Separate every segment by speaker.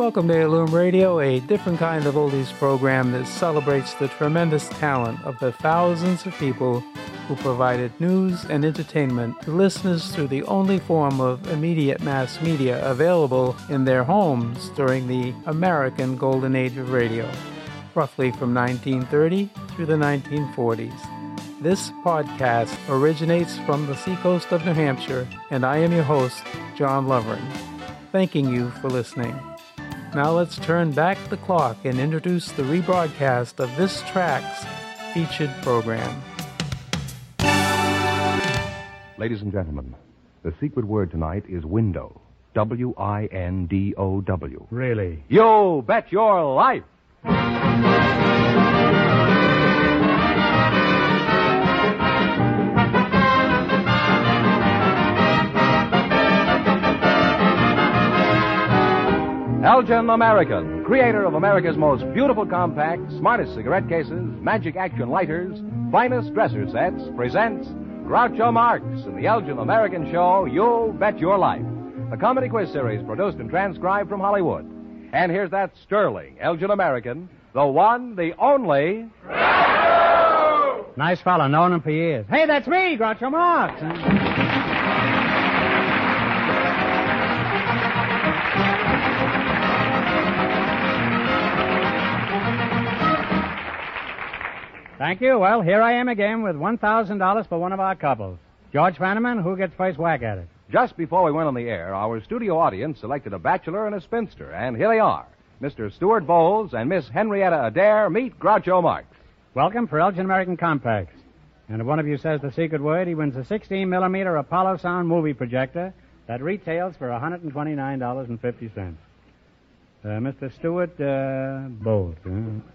Speaker 1: Welcome to Illume Radio, a different kind of oldies program that celebrates the tremendous talent of the thousands of people who provided news and entertainment to listeners through the only form of immediate mass media available in their homes during the American Golden Age of radio, roughly from 1930 through the 1940s. This podcast originates from the seacoast of New Hampshire, and I am your host, John Lovering. Thanking you for listening. Now let's turn back the clock and introduce the rebroadcast of this track's featured program.
Speaker 2: Ladies and gentlemen, the secret word tonight is window. W I N D O W.
Speaker 3: Really?
Speaker 2: You bet your life! Elgin American, creator of America's most beautiful compact, smartest cigarette cases, magic action lighters, finest dresser sets, presents Groucho Marx in the Elgin American show, You Bet Your Life, the comedy quiz series produced and transcribed from Hollywood. And here's that sterling Elgin American, the one, the only.
Speaker 3: Nice fellow, known him for years. Hey, that's me, Groucho Marx. Thank you. Well, here I am again with $1,000 for one of our couples. George Fenneman, who gets first whack at it?
Speaker 2: Just before we went on the air, our studio audience selected a bachelor and a spinster, and here they are. Mr. Stuart Bowles and Miss Henrietta Adair meet Groucho Marx.
Speaker 3: Welcome for Elgin American Compacts. And if one of you says the secret word, he wins a 16 millimeter Apollo Sound movie projector that retails for $129.50. Uh, Mr. Stewart uh. Uh,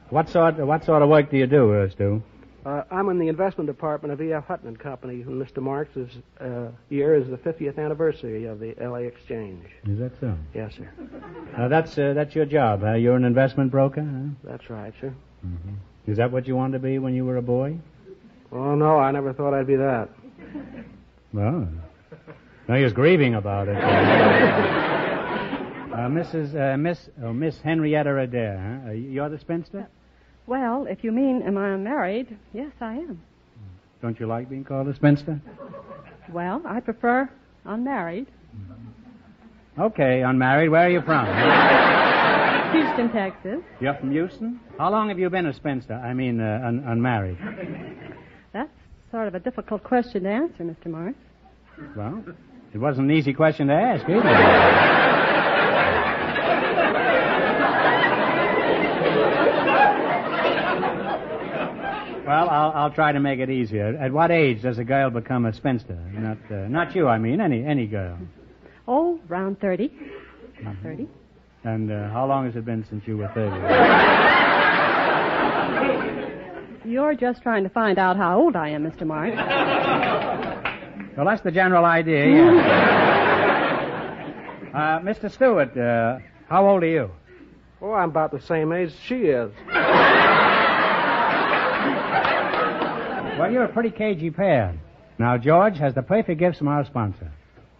Speaker 3: what sort What sort of work do you do, uh, Stu?
Speaker 4: Uh, I'm in the investment department of E.F. Hutton and Company, and Mr. Marx's uh, year is the 50th anniversary of the L.A. Exchange.
Speaker 3: Is that so?
Speaker 4: Yes, sir.
Speaker 3: Uh, that's uh, that's your job. You're an investment broker. Huh?
Speaker 4: That's right, sir.
Speaker 3: Is that what you wanted to be when you were a boy?
Speaker 4: Oh, no, I never thought I'd be that.
Speaker 3: Well, no, he was grieving about it. uh, Mrs. Uh, Miss oh, Miss Henrietta Adair. Huh? Uh, you're the spinster.
Speaker 5: Well, if you mean, am I married? Yes, I am.
Speaker 3: Don't you like being called a spinster?
Speaker 5: Well, I prefer unmarried.
Speaker 3: Okay, unmarried. Where are you from?
Speaker 5: Houston, Texas.
Speaker 3: You're from Houston. How long have you been a spinster? I mean, uh, un- unmarried.
Speaker 5: That's sort of a difficult question to answer, Mr. Morris.
Speaker 3: Well, it wasn't an easy question to ask either. Well, I'll, I'll try to make it easier. At what age does a girl become a spinster? Not, uh, not you, I mean, any any girl.
Speaker 5: Oh, around 30. About 30.
Speaker 3: And uh, how long has it been since you were 30?
Speaker 5: You're just trying to find out how old I am, Mr. Mark.
Speaker 3: Well, that's the general idea, yeah. uh, Mr. Stewart, uh, how old are you?
Speaker 4: Oh, I'm about the same age she is.
Speaker 3: Well, you're a pretty cagey pair. Now, George has the perfect gifts from our sponsor.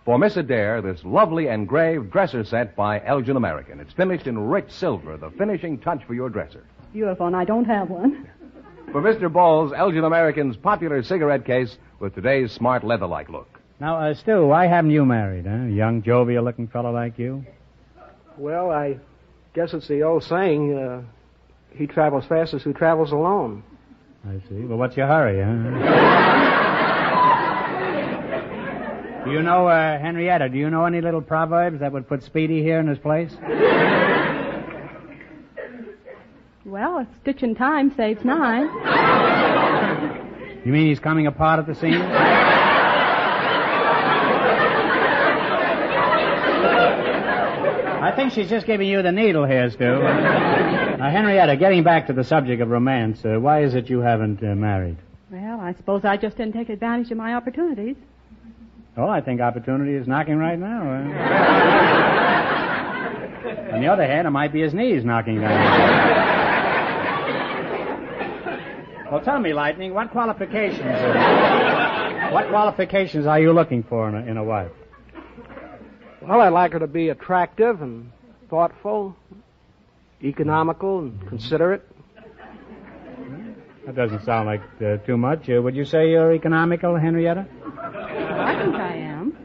Speaker 2: For Miss Adair, this lovely engraved dresser set by Elgin American. It's finished in rich silver, the finishing touch for your dresser.
Speaker 5: Beautiful, and I don't have one.
Speaker 2: For Mr. Bowles, Elgin American's popular cigarette case with today's smart leather-like look.
Speaker 3: Now, uh, Stu, why haven't you married, huh? A young, jovial-looking fellow like you?
Speaker 4: Well, I guess it's the old saying, uh, he travels fastest who travels alone.
Speaker 3: I see. Well, what's your hurry, huh? do you know, uh, Henrietta, do you know any little proverbs that would put Speedy here in his place?
Speaker 5: Well, a stitch in time saves nine.
Speaker 3: You mean he's coming apart at the seams? I think she's just giving you the needle here, Stu. Now, Henrietta, getting back to the subject of romance, uh, why is it you haven't uh, married?
Speaker 5: Well, I suppose I just didn't take advantage of my opportunities.
Speaker 3: Well, I think opportunity is knocking right now. uh. On the other hand, it might be his knees knocking down. well, tell me, Lightning, what qualifications? Uh, what qualifications are you looking for in a, in a wife?
Speaker 4: Well, I'd like her to be attractive and
Speaker 6: thoughtful, economical, and considerate.
Speaker 3: That doesn't sound like uh, too much. Uh, would you say you're economical, Henrietta?
Speaker 7: I think I am.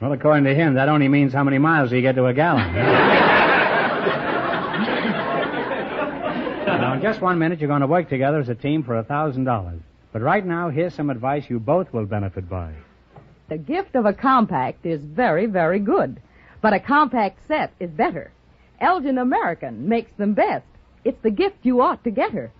Speaker 3: Well, according to him, that only means how many miles do you get to a gallon. now, in just one minute, you're going to work together as a team for a thousand dollars. But right now, here's some advice you both will benefit by.
Speaker 8: The gift of a compact is very, very good. But a compact set is better. Elgin American makes them best. It's the gift you ought to get her.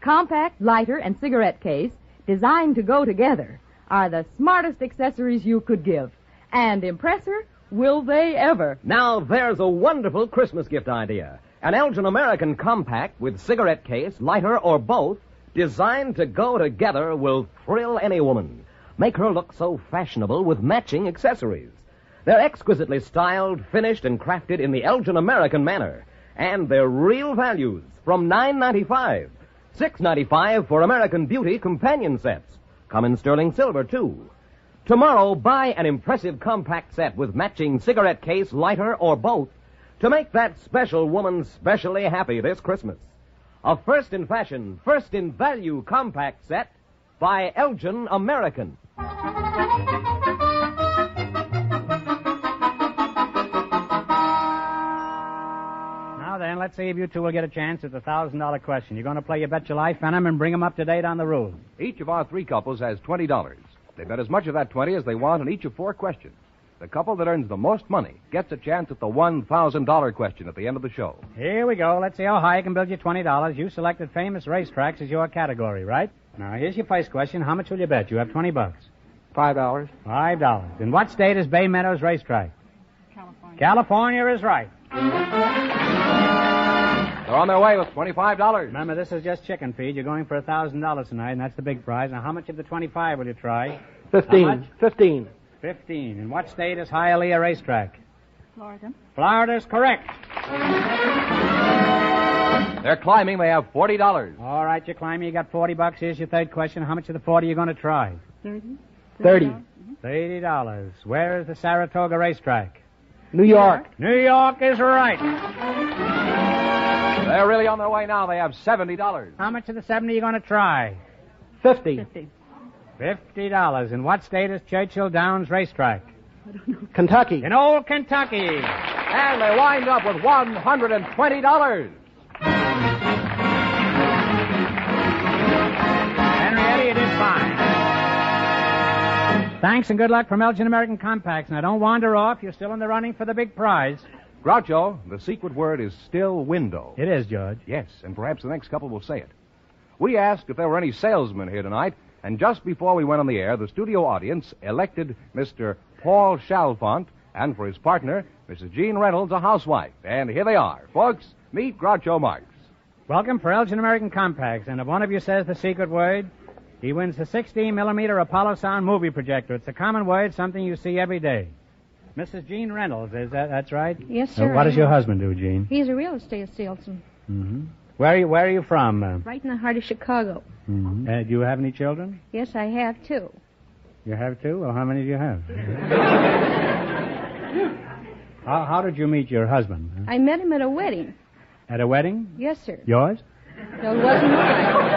Speaker 8: Compact, lighter, and cigarette case, designed to go together, are the smartest accessories you could give. And impress her, will they ever?
Speaker 2: Now there's a wonderful Christmas gift idea. An Elgin American compact with cigarette case, lighter, or both, designed to go together will thrill any woman. Make her look so fashionable with matching accessories. They're exquisitely styled, finished, and crafted in the Elgin American manner. And they're real values from nine ninety five. Six ninety five for American Beauty companion sets. Come in sterling silver, too. Tomorrow, buy an impressive compact set with matching cigarette case, lighter, or both to make that special woman specially happy this Christmas. A first in fashion, first in value compact set by Elgin American.
Speaker 3: Now then, let's see if you two will get a chance at the thousand dollar question. You're going to play your bet your life on 'em and bring 'em up to date on the rules.
Speaker 2: Each of our three couples has $20. They bet as much of that 20 as they want on each of four questions. The couple that earns the most money gets a chance at the $1,000 question at the end of the show.
Speaker 3: Here we go. Let's see how high I can build you twenty dollars. You selected famous racetracks as your category, right? Now here's your first question. How much will you bet? You have twenty bucks.
Speaker 6: Five dollars.
Speaker 3: Five dollars. In what state is Bay Meadows Racetrack? California. California is right.
Speaker 2: They're on their way with $25.
Speaker 3: Remember, this is just chicken feed. You're going for a thousand dollars tonight, and that's the big prize. Now, how much of the twenty-five will you try? How
Speaker 6: Fifteen.
Speaker 3: much?
Speaker 6: Fifteen.
Speaker 3: Fifteen. In what state is Hialeah Racetrack?
Speaker 7: Florida.
Speaker 3: Florida's correct.
Speaker 2: They're climbing. They have $40.
Speaker 3: All right, you're climbing. You got forty bucks. Here's your third question. How much of the forty are you going to try?
Speaker 7: Thirty.
Speaker 6: Thirty.
Speaker 3: Thirty dollars. Where is the Saratoga Racetrack?
Speaker 6: New York.
Speaker 3: New York is right.
Speaker 2: They're really on their way now. They have $70.
Speaker 3: How much of the seventy are you going to try?
Speaker 6: Fifty.
Speaker 7: Fifty.
Speaker 3: Fifty dollars. In what state is Churchill Downs Racetrack? I don't know.
Speaker 6: Kentucky.
Speaker 3: In old Kentucky.
Speaker 2: And they wind up with $120.
Speaker 3: Fine. Thanks and good luck from Elgin American Compacts. Now don't wander off. You're still in the running for the big prize.
Speaker 2: Groucho, the secret word is still window.
Speaker 3: It is, George.
Speaker 2: Yes, and perhaps the next couple will say it. We asked if there were any salesmen here tonight, and just before we went on the air, the studio audience elected Mr. Paul Chalfont, and for his partner, Mrs. Jean Reynolds, a housewife. And here they are. Folks, meet Groucho Marx.
Speaker 3: Welcome for Elgin American Compacts. And if one of you says the secret word, he wins the 16 millimeter Apollo Sound movie projector. It's a common word, something you see every day. Mrs. Jean Reynolds, is that that's right?
Speaker 7: Yes,
Speaker 3: Uh,
Speaker 7: sir.
Speaker 3: what does your husband do, Jean?
Speaker 7: He's a real estate salesman,
Speaker 3: Mm-hmm. Where are you Where are you from? Uh,
Speaker 7: right in the heart of Chicago.
Speaker 3: mm-hmm. uh, do you have any children?
Speaker 7: Yes, I have two.
Speaker 3: You have two? Well, how many do you have? how, how did you meet your husband? huh?
Speaker 7: I met him at a wedding.
Speaker 3: At a wedding?
Speaker 7: Yes, sir.
Speaker 3: Yours?
Speaker 7: No, it wasn't mine.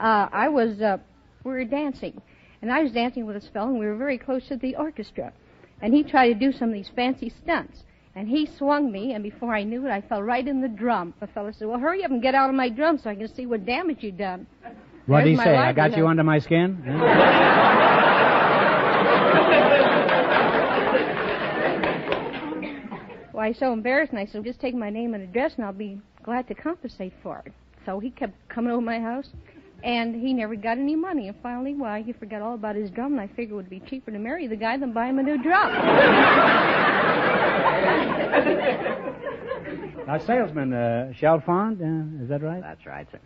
Speaker 7: Uh, I was, uh, we were dancing, and I was dancing with this fellow, and we were very close to the orchestra. And he tried to do some of these fancy stunts. And he swung me, and before I knew it, I fell right in the drum. The fellow said, Well, hurry up and get out of my drum so I can see what damage you've done.
Speaker 3: What did he say? I got you under my skin?
Speaker 7: Well, I was so embarrassed, and I said, Just take my name and address, and I'll be glad to compensate for it. So he kept coming over my house, and he never got any money. And finally, why, he forgot all about his drum, and I figured it would be cheaper to marry the guy than buy him a new drum.
Speaker 3: Now, salesman, uh, Chalfont, uh, is that right?
Speaker 9: That's right, sir.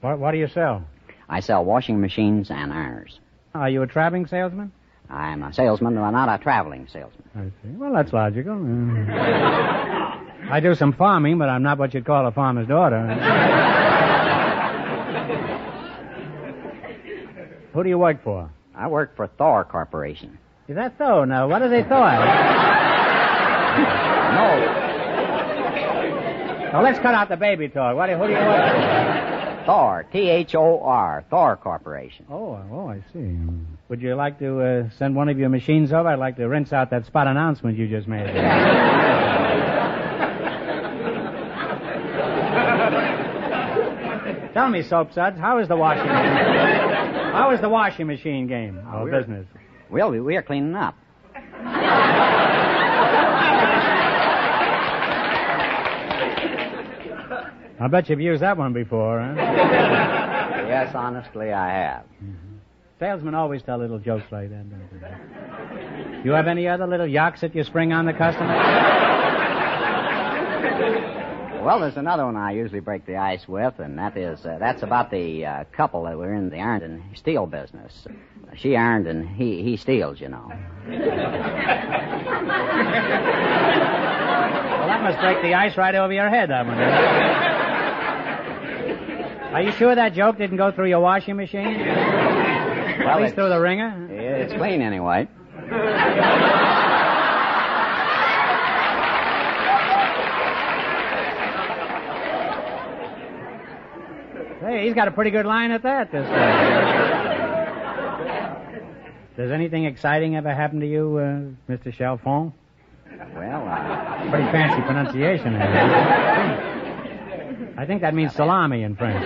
Speaker 3: What, what do you sell?
Speaker 9: I sell washing machines and irons.
Speaker 3: Are you a traveling salesman?
Speaker 9: I'm a salesman, but not a traveling salesman.
Speaker 3: I see. Well, that's logical. Uh, I do some farming, but I'm not what you'd call a farmer's daughter. Who do you work for?
Speaker 9: I work for Thor Corporation.
Speaker 3: Is that so? Now, what do they Thor? No. Now let's cut out the baby talk. What, do- who do you want?
Speaker 9: Thor, T-H-O-R, Thor Corporation.
Speaker 3: Oh, oh, I see. Would you like to uh, send one of your machines over? I'd like to rinse out that spot announcement you just made. Tell me, Soap Suds, how is the washing machine? How is the washing machine game or
Speaker 9: we're-
Speaker 3: business?
Speaker 9: Well, we, we are cleaning up.
Speaker 3: I bet you've used that one before, huh?
Speaker 9: Yes, honestly, I have. Mm-hmm.
Speaker 3: Salesmen always tell little jokes like that, don't they? You have any other little yaks that you spring on the customer?
Speaker 9: Well, there's another one I usually break the ice with, and that is uh, that's about the uh, couple that were in the iron and steel business. She ironed and he he steals, you know.
Speaker 3: Well, that must break the ice right over your head, that one. Are you sure that joke didn't go through your washing machine? At
Speaker 9: Well,
Speaker 3: least
Speaker 9: it's,
Speaker 3: through the ringer?
Speaker 9: it's clean anyway.
Speaker 3: Hey, he's got a pretty good line at that this time. Does anything exciting ever happen to you, uh, Mr. Chalfont?
Speaker 9: Well, uh,
Speaker 3: Pretty fancy pronunciation there. I think that means salami in French.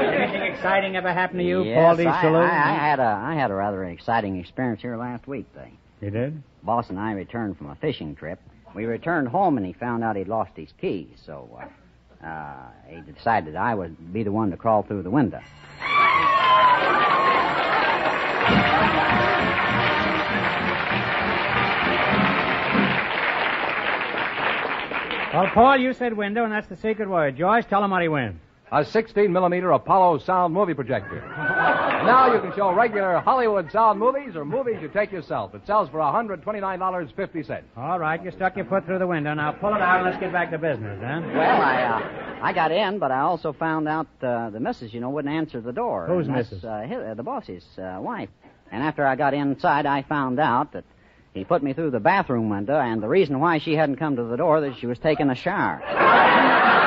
Speaker 3: Anything exciting ever happened to you,
Speaker 9: yes,
Speaker 3: Paul D.
Speaker 9: I,
Speaker 3: Salute?
Speaker 9: I, I had a I had a rather exciting experience here last week. They
Speaker 3: You did?
Speaker 9: boss and I returned from a fishing trip. We returned home and he found out he'd lost his keys, so uh, uh, he decided I would be the one to crawl through the window.
Speaker 3: Well, Paul, you said window, and that's the secret word. Joyce, tell him what he wins.
Speaker 2: A 16 millimeter Apollo sound movie projector. And now you can show regular Hollywood sound movies or movies you take yourself. It sells for $129.50.
Speaker 3: All right, you stuck your foot through the window. Now pull it out and let's get back to business, huh?
Speaker 9: Well, I uh, I got in, but I also found out uh, the missus, you know, wouldn't answer the door.
Speaker 3: Who's
Speaker 9: And that's,
Speaker 3: missus?
Speaker 9: Uh, his, uh, the boss's uh, wife. And after I got inside, I found out that he put me through the bathroom window, and the reason why she hadn't come to the door is that she was taking a shower.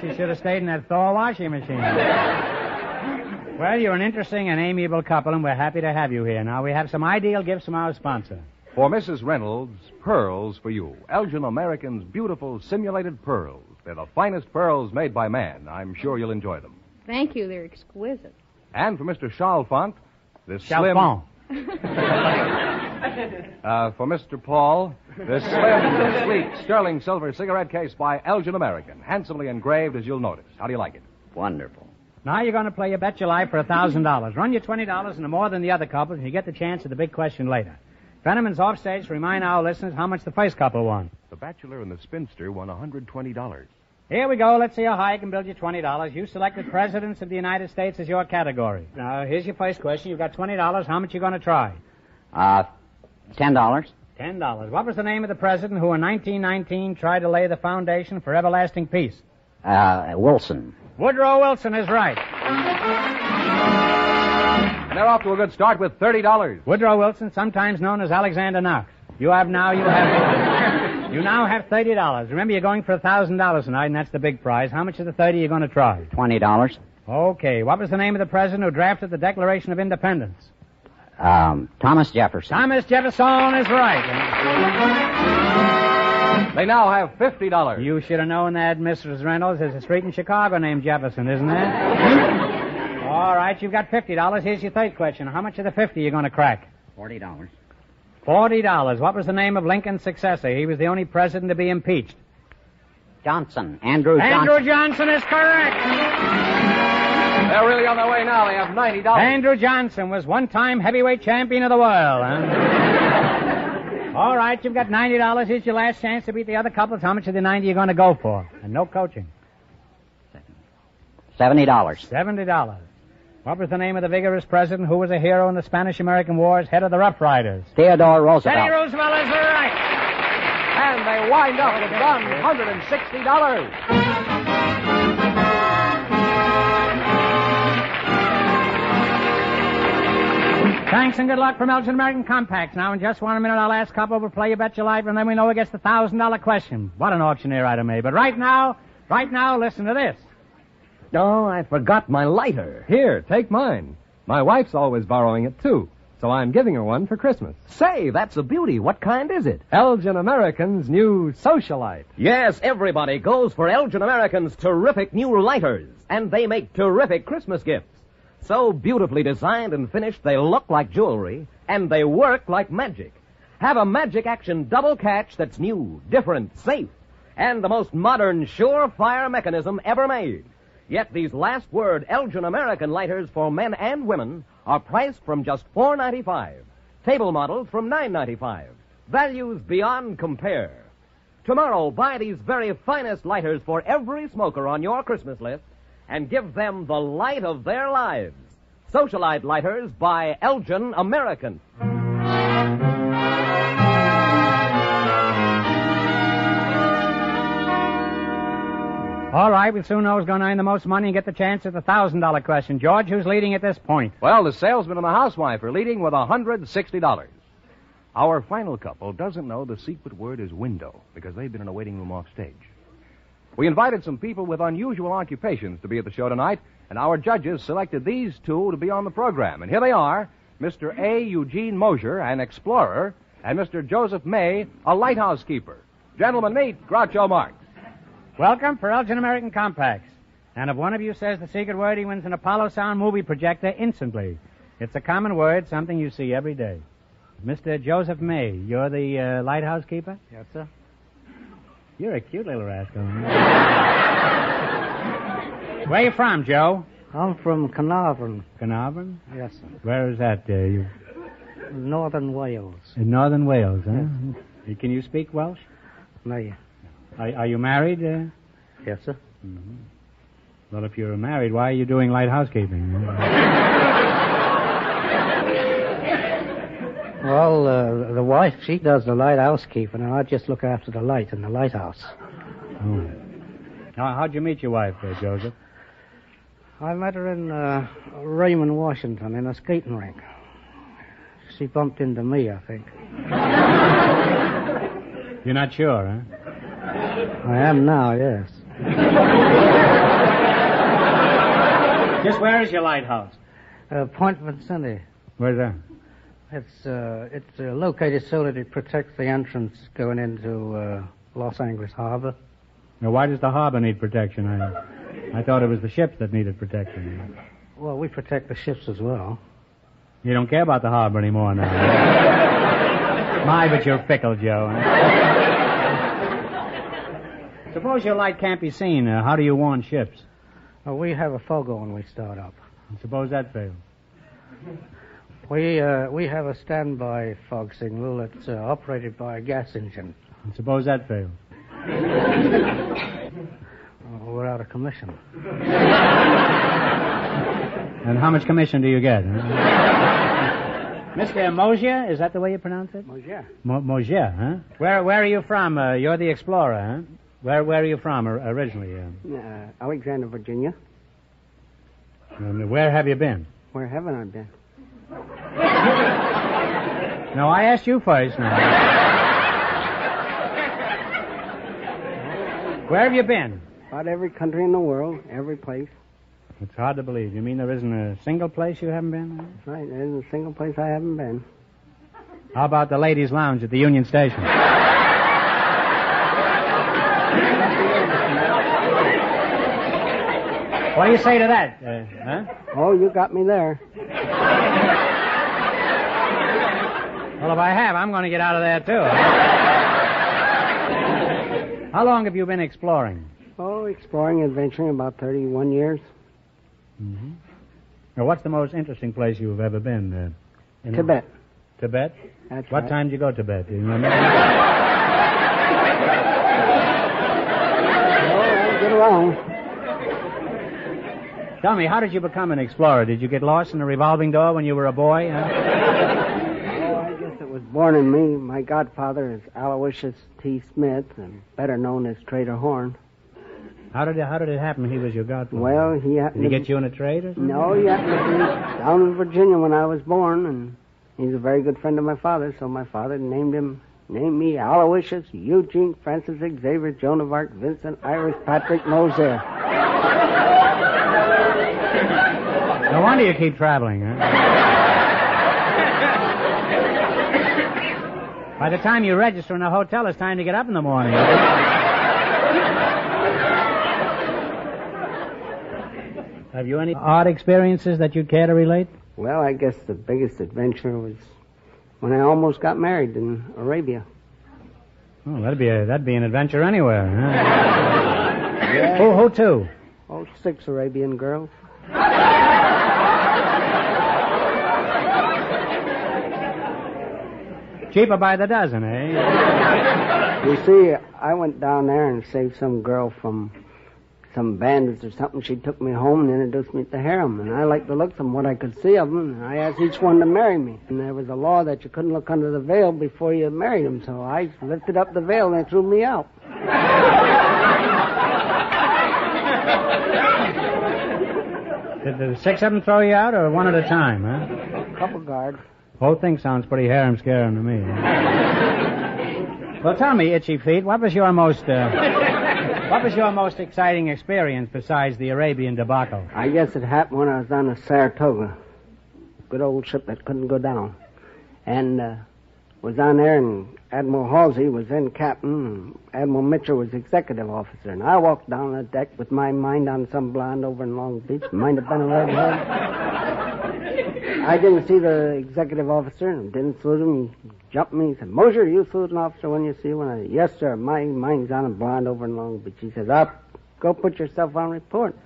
Speaker 3: she should have stayed in that Thor washing machine. well, you're an interesting and amiable couple, and we're happy to have you here. Now, we have some ideal gifts from our sponsor.
Speaker 2: For Mrs. Reynolds, pearls for you. Elgin American's beautiful simulated pearls. They're the finest pearls made by man. I'm sure you'll enjoy them.
Speaker 7: Thank you. They're exquisite.
Speaker 2: And for Mr. Chalfont, this
Speaker 3: Chalfont.
Speaker 2: slim... Uh, for Mr. Paul, this slim, sleek, sterling silver cigarette case by Elgin American, handsomely engraved as you'll notice. How do you like it?
Speaker 9: Wonderful.
Speaker 3: Now you're going to play your bet your life for a thousand dollars. Run your twenty dollars into more than the other couples, and you get the chance at the big question later. Fenneman's offstage to remind our listeners how much the first couple won.
Speaker 2: The Bachelor and the Spinster won $120.
Speaker 3: Here we go. Let's see how high I can build you twenty dollars. You selected presidents of the United States as your category. Now here's your first question. You've got twenty dollars. How much are you going to try?
Speaker 9: Uh, ten dollars.
Speaker 3: Ten dollars. What was the name of the president who in 1919 tried to lay the foundation for everlasting peace?
Speaker 9: Uh, Wilson.
Speaker 3: Woodrow Wilson is right.
Speaker 2: And they're off to a good start with $30.
Speaker 3: Woodrow Wilson, sometimes known as Alexander Knox. You have now, you have, you now have thirty dollars. Remember, you're going for a thousand dollars tonight, and that's the big prize. How much of the thirty are you going to try?
Speaker 9: Twenty dollars.
Speaker 3: Okay. What was the name of the president who drafted the Declaration of Independence?
Speaker 9: Um, Thomas Jefferson.
Speaker 3: Thomas Jefferson is right.
Speaker 2: They now have $50.
Speaker 3: You should have known that, Mrs. Reynolds. There's a street in Chicago named Jefferson, isn't there? All right, you've got fifty dollars. Here's your third question. How much of the fifty are you going to crack?
Speaker 9: Forty dollars.
Speaker 3: Forty dollars. What was the name of Lincoln's successor? He was the only president to be impeached.
Speaker 9: Johnson. Andrew Johnson.
Speaker 3: Andrew Johnson is correct.
Speaker 2: They're really on their way now. They have $90.
Speaker 3: Andrew Johnson was one-time heavyweight champion of the world. Huh? All right, you've got ninety dollars. Here's your last chance to beat the other couples. How much of the ninety are you going to go for? And no coaching.
Speaker 9: Seventy dollars.
Speaker 3: Seventy dollars. What was the name of the vigorous president who was a hero in the Spanish-American Wars, head of the Rough Riders?
Speaker 9: Theodore Roosevelt.
Speaker 3: Teddy Roosevelt is right.
Speaker 2: And they wind up with $160.
Speaker 3: Thanks and good luck from Elgin American Compacts. Now, in just one minute, our last couple will play You Bet Your Life, and then we know who gets the thousand dollar question. What an auctioneer item, eh? But right now, right now, listen to this.
Speaker 2: Oh, I forgot my lighter. Here, take mine. My wife's always borrowing it, too. So I'm giving her one for Christmas.
Speaker 10: Say, that's a beauty. What kind is it?
Speaker 2: Elgin American's new Socialite.
Speaker 10: Yes, everybody goes for Elgin American's terrific new lighters, and they make terrific Christmas gifts. So beautifully designed and finished, they look like jewelry, and they work like magic. Have a magic action double catch that's new, different, safe, and the most modern surefire mechanism ever made. Yet these last word Elgin American lighters for men and women are priced from just four ninety five. Table models from nine ninety five. Values beyond compare. Tomorrow, buy these very finest lighters for every smoker on your Christmas list and give them the light of their lives. Socialite lighters by Elgin American.
Speaker 3: All right, we'll soon know who's going to earn the most money and get the chance at the thousand dollar question. George, who's leading at this point?
Speaker 2: Well, the salesman and the housewife are leading with a $160. Our final couple doesn't know the secret word is window because they've been in a waiting room off stage. We invited some people with unusual occupations to be at the show tonight, and our judges selected these two to be on the program. And here they are Mr. A. Eugene Mosier, an explorer, and Mr. Joseph May, a lighthouse keeper. Gentlemen, meet Groucho Marx.
Speaker 3: Welcome for Elgin American Compacts. And if one of you says the secret word, he wins an Apollo Sound movie projector instantly. It's a common word, something you see every day. Mr. Joseph May, you're the uh, lighthouse keeper?
Speaker 6: Yes, sir.
Speaker 3: You're a cute little rascal. Where you from, Joe?
Speaker 6: I'm from Carnarvon.
Speaker 3: Carnarvon?
Speaker 6: Yes, sir.
Speaker 3: Where is that? Uh, you
Speaker 6: Northern Wales.
Speaker 3: in northern Wales, huh? Can you speak Welsh?
Speaker 6: No,
Speaker 3: Are, are you married? Uh?
Speaker 6: yes, sir.
Speaker 3: Well, if you're married, why are you doing light housekeeping?
Speaker 6: Well, uh, the wife, she does the lighthouse keeping, and I just look after the light in the lighthouse.
Speaker 3: oh. Now, how'd you meet your wife, uh, Joseph?
Speaker 6: I met her in uh, Raymond, Washington, in a skating rink. She bumped into me, I think.
Speaker 3: You're not sure, huh?
Speaker 6: I am now, yes.
Speaker 3: Just where is your lighthouse?
Speaker 6: Uh, Point Vicente.
Speaker 3: Where's that?
Speaker 6: It's uh, it's uh, located so that it protects the entrance going into uh, Los Angeles Harbor.
Speaker 3: Now, why does the harbor need protection? I, I thought it was the ships that needed protection.
Speaker 6: Well, we protect the ships as well.
Speaker 3: You don't care about the harbor anymore now. My, but you're fickle, Joe. Suppose your light can't be seen. Uh, how do you warn ships?
Speaker 6: Uh, we have a fogo when we start up.
Speaker 3: Suppose that fails.
Speaker 6: We uh, we have a standby fog signal that's uh, operated by a gas engine.
Speaker 3: Suppose that fails.
Speaker 6: Uh, we're out of commission.
Speaker 3: And how much commission do you get? Huh? Mr. Mosier, is that the way you pronounce it?
Speaker 6: Yeah.
Speaker 3: Mo- Mosier, huh? Where Where are you from? Uh, you're the explorer, huh? Where Where are you from or- originally? Uh,
Speaker 6: Uh, Alexandria, Virginia.
Speaker 3: and where have you been?
Speaker 6: Where haven't I been?
Speaker 3: No, I asked you first. Now. Where have you been?
Speaker 6: About every country in the world, every place.
Speaker 3: It's hard to believe. You mean there isn't a single place you haven't been?
Speaker 6: That's right. There isn't a single place I haven't been.
Speaker 3: How about the ladies' lounge at the Union Station? what do you say to that? Uh, huh?
Speaker 6: Oh, you got me there.
Speaker 3: Well, if I have, I'm going to get out of there too. How long have you been exploring?
Speaker 6: Oh, exploring, adventuring, about 31 years.
Speaker 3: Now, what's the most interesting place you've ever been? Uh, in
Speaker 6: Tibet.
Speaker 3: Tibet?
Speaker 6: That's
Speaker 3: What
Speaker 6: right.
Speaker 3: time did you go to Tibet? Do you remember?
Speaker 6: Oh, get along.
Speaker 3: Tell me, how did you become an explorer? Did you get lost in a revolving door when you were a boy? Huh?
Speaker 6: Oh, I guess it was born in me. My godfather is Aloysius T. Smith, and better known as Trader Horn.
Speaker 3: How did it, how did it happen he was your godfather?
Speaker 6: Well, he
Speaker 3: did he get you in a trade or something?
Speaker 6: No, he happened to be down in Virginia when I was born, and
Speaker 11: He's a very good friend of my father, so my father named him, named me Aloysius, Eugene, Francis Xavier, Joan of Arc, Vincent, Irish, Patrick, Mosier.
Speaker 3: No wonder you keep traveling, huh? By the time you register in a hotel, it's time to get up in the morning. Have you any odd experiences that you'd care to relate?
Speaker 11: Well, I guess the biggest adventure was when I almost got married in Arabia.
Speaker 3: Oh, that'd be a, that'd be an adventure anywhere. Huh? Who, who to?
Speaker 11: Oh, six Arabian girls.
Speaker 3: Cheaper by the dozen, eh?
Speaker 11: You see, I went down there and saved some girl from some bandits or something. She took me home and introduced me to harem, and I liked the looks of what I could see of them. And I asked each one to marry me, and there was a law that you couldn't look under the veil before you married them. So I lifted up the veil and they threw me out.
Speaker 3: Did the six of them throw you out, or one at a time, huh?
Speaker 11: Couple guards.
Speaker 3: Whole thing sounds pretty harem scaring to me. well, tell me, Itchy Feet, what was your most, uh, what was your most exciting experience besides the Arabian debacle?
Speaker 11: I guess it happened when I was on the Saratoga. Good old ship that couldn't go down. And, uh, was on there and Admiral Halsey was then captain Admiral Mitchell was executive officer. And I walked down the deck with my mind on some blonde over in Long Beach. Might have been a redhead. I didn't see the executive officer and didn't salute him. He jumped me. He said, Mosher, you salute an officer when you see one? I said, yes, sir. My mind's on a blonde over in Long Beach. He says, up, go put yourself on report.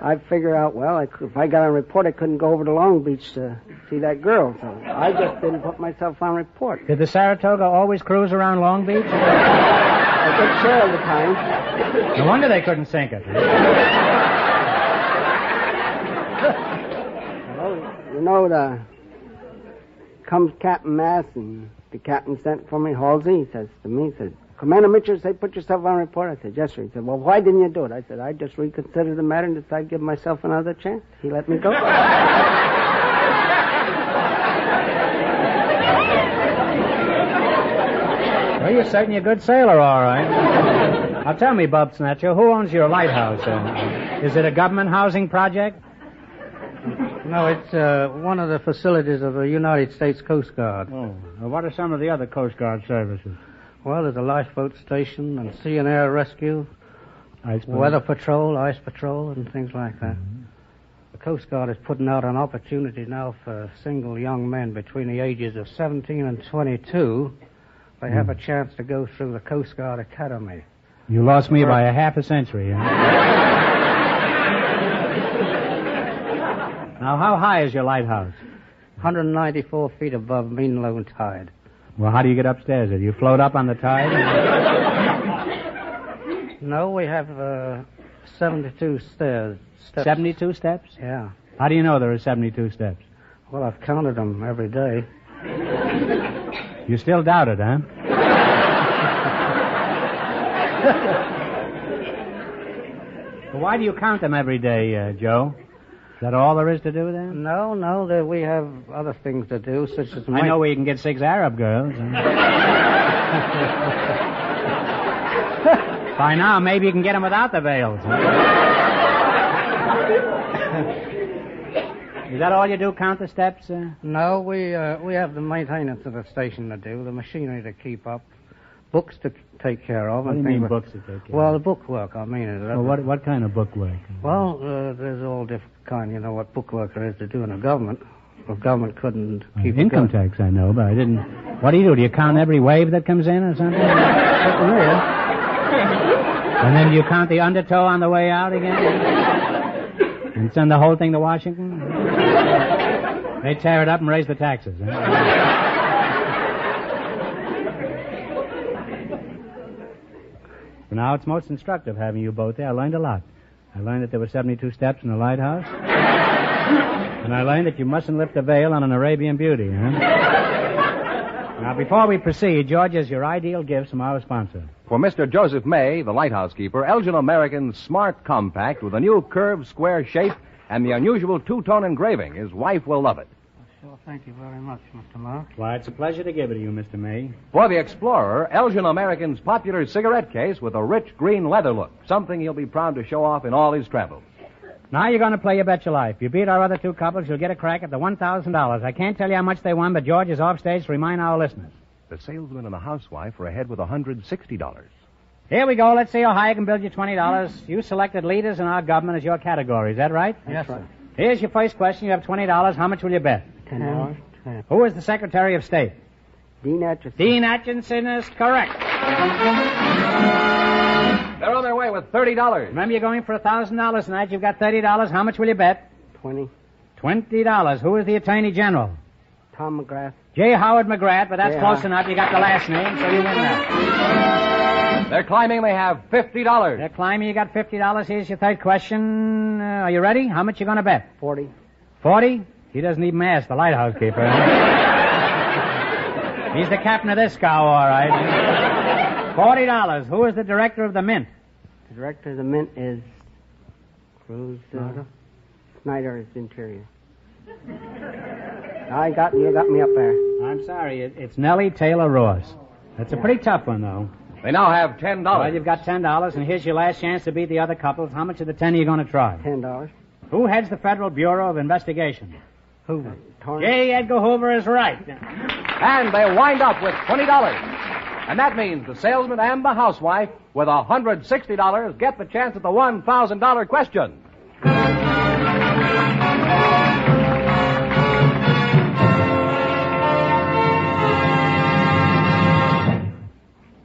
Speaker 11: I figure out, well, I if I got on report, I couldn't go over to Long Beach to see that girl. So I just didn't put myself on report.
Speaker 3: Did the Saratoga always cruise around Long Beach?
Speaker 11: I good share of the time.
Speaker 3: No wonder they couldn't sink it.
Speaker 11: Well, you know, the comes Captain's Mast, and the captain sent for me, Halsey. He says to me, he says, Commander Mitchell say, put yourself on report. I said, yes, sir. He said, well, why didn't you do it? I said, I just reconsidered the matter and decided to give myself another chance. He let me go.
Speaker 3: Well, you're certainly a good sailor, all right. Now tell me, Bob Snatcher, who owns your lighthouse? Uh, is it a government housing project?
Speaker 6: No, it's uh, one of the facilities of the United States Coast Guard.
Speaker 3: Oh. Well, what are some of the other Coast Guard services?
Speaker 6: Well, there's a lifeboat station and sea and air rescue, weather patrol, ice patrol, and things like that. The Coast Guard is putting out an opportunity now for single young men between the ages of 17 and 22. They have a chance to go through the Coast Guard Academy.
Speaker 3: You lost me by a half a century. Huh? now, how high is your lighthouse?
Speaker 6: 194 feet above mean low tide.
Speaker 3: Well, how do you get upstairs? Do you float up on the tide?
Speaker 6: No, we have uh, 72 stairs. Steps.
Speaker 3: 72 steps?
Speaker 6: Yeah.
Speaker 3: How do you know there are 72 steps?
Speaker 6: Well, I've counted them every day.
Speaker 3: You still doubt it, huh? why do you count them every day, uh, Joe? Is that all there is to do then?
Speaker 6: No, no, there, we have other things to do, such as
Speaker 3: I know where you can get six Arab girls. By now, maybe you can get them without the veils. Is that all you do? Count the steps? Uh?
Speaker 6: No, we uh, we have the maintenance of the station to do, the machinery to keep up, books to take care of.
Speaker 3: What do you mean books to take care
Speaker 6: Well,
Speaker 3: of?
Speaker 6: the bookwork, I mean.
Speaker 3: Well, what what kind of book work?
Speaker 6: Well, uh, there's all different kind. You know what bookwork there is to do in a government. The government couldn't keep
Speaker 3: Uh, Income tax, I know, but I didn't. What do you do? Do you count every wave that comes in or something? and then do you count the undertow on the way out again? And send the whole thing to Washington? They tear it up and raise the taxes. Huh? Now it's most instructive having you both there. I learned a lot. I learned that there were 72 steps in the lighthouse. And I learned that you mustn't lift a veil on an Arabian beauty, huh? now, before we proceed, George, is your ideal gift from our sponsor.
Speaker 2: For Mr. Joseph May, the lighthouse keeper, Elgin American's Smart Compact with a new curved square shape and the unusual two-tone engraving. His wife will love it.
Speaker 6: Sure
Speaker 11: Thank you very much, Mr. Mark.
Speaker 3: Why, it's a pleasure to give it to you, Mr. May.
Speaker 2: For the Explorer, Elgin American's popular cigarette case with a rich green leather look. Something he'll be proud to show off in all his travels.
Speaker 3: Now you're going to play your bet your life. You beat our other two couples, you'll get a crack at the $1,000. I can't tell you how much they won, but George is off stage to remind our listeners.
Speaker 2: The salesman and the housewife are ahead with $160.
Speaker 3: Here we go. Let's see how high I can build you $20. You selected leaders in our government as your category. Is that right?
Speaker 11: Yes, sir.
Speaker 3: Here's your first question. You have $20. How much will you bet?
Speaker 11: Ten dollars.
Speaker 3: Who is the Secretary of State?
Speaker 11: Dean Acheson.
Speaker 3: Dean Acheson is correct.
Speaker 2: They're on their way with $30.
Speaker 3: Remember, you're going for a $1,000 tonight. You've got $30. How much will you bet?
Speaker 11: Twenty.
Speaker 3: $20. Who is the Attorney General?
Speaker 11: Tom McGrath.
Speaker 3: J. Howard McGrath, but that's
Speaker 11: J.
Speaker 3: close
Speaker 11: Howard.
Speaker 3: enough. You got the last name, so you win that.
Speaker 2: They're climbing. They have $50.
Speaker 3: They're climbing. You got $50. Here's your third question. Uh, are you ready? How much you going to bet?
Speaker 11: Forty.
Speaker 3: 40? He doesn't even ask the lighthouse keeper. He's the captain of this scow, all right. $40. Who is the director of the Mint?
Speaker 11: The director of the mint is Cruz. Uh, Snyder is interior. I got you. Got me up there.
Speaker 3: I'm sorry. It, it's Nellie Taylor Ross. That's a pretty tough one, though.
Speaker 2: They now have $10.
Speaker 3: Well, you've got $10, and here's your last chance to beat the other couples. How much of the 10 are you going to try?
Speaker 11: Ten dollars.
Speaker 3: Who heads the Federal Bureau of Investigation?
Speaker 11: Hoover. Uh, Torrance.
Speaker 3: J. Edgar Hoover is right.
Speaker 2: And they wind up with $20. And that means the salesman and the housewife, with $160, get the chance at the $1,000 question.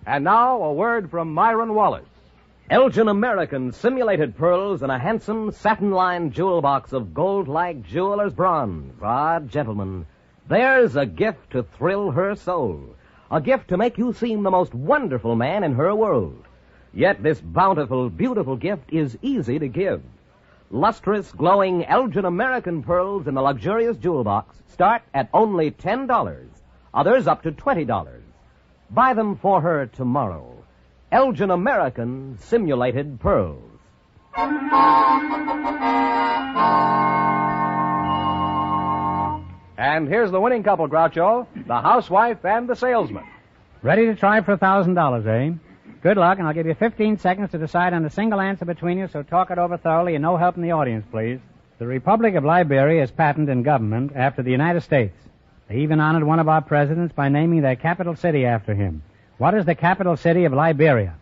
Speaker 2: And now, a word from Myron Wallace.
Speaker 10: Elgin American simulated pearls in a handsome satin-lined jewel box of gold-like jeweler's bronze. Ah, gentlemen, there's a gift to thrill her soul. A gift to make you seem the most wonderful man in her world. Yet this bountiful, beautiful gift is easy to give. Lustrous, glowing Elgin American pearls in the luxurious jewel box start at only $10. Others up to $20. Buy them for her tomorrow. Elgin American simulated pearls.
Speaker 2: And here's the winning couple, Groucho the housewife and the salesman.
Speaker 3: Ready to try for a $1,000, eh? Good luck, and I'll give you 15 seconds to decide on a single answer between you, so talk it over thoroughly and no help in the audience, please. The Republic of Liberia is patent in government after the United States. They even honored one of our presidents by naming their capital city after him. What is the capital city of Liberia?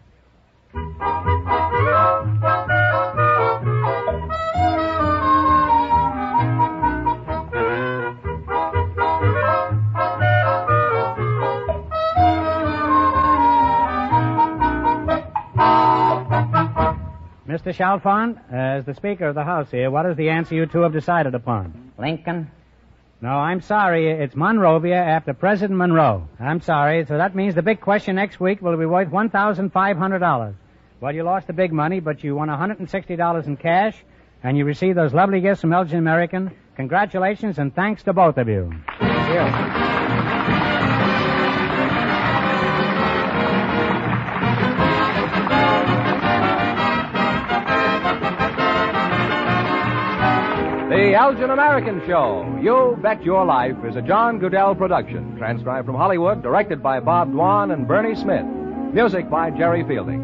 Speaker 3: Mr. Chalfont, as the Speaker of the House here, what is the answer you two have decided upon?
Speaker 9: Lincoln?
Speaker 3: No, I'm sorry. It's Monrovia after President Monroe. I'm sorry. So that means the big question next week will be worth $1,500. Well, you lost the big money, but you won $160 in cash, and you received those lovely gifts from Elgin American. Congratulations, and thanks to both of you.
Speaker 2: The Elgin American Show. You Bet Your Life is a John Guedel production. Transcribed from Hollywood, directed by Bob Dwan and Bernie Smith. Music by Jerry Fielding.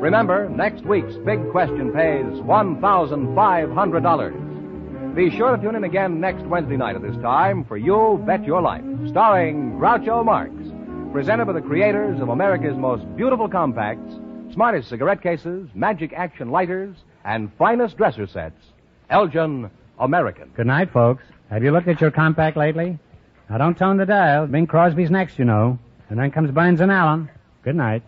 Speaker 2: Remember, next week's big question pays $1,500. Be sure to tune in again next Wednesday night at this time for You Bet Your Life, starring Groucho Marx. Presented by the creators of America's most beautiful compacts, smartest cigarette cases, magic action lighters, and finest dresser sets. Elgin American.
Speaker 3: Good night, folks. Have you looked at your compact lately? Now, don't tone the dial. Bing Crosby's next, you know. And then comes Burns and Allen. Good night.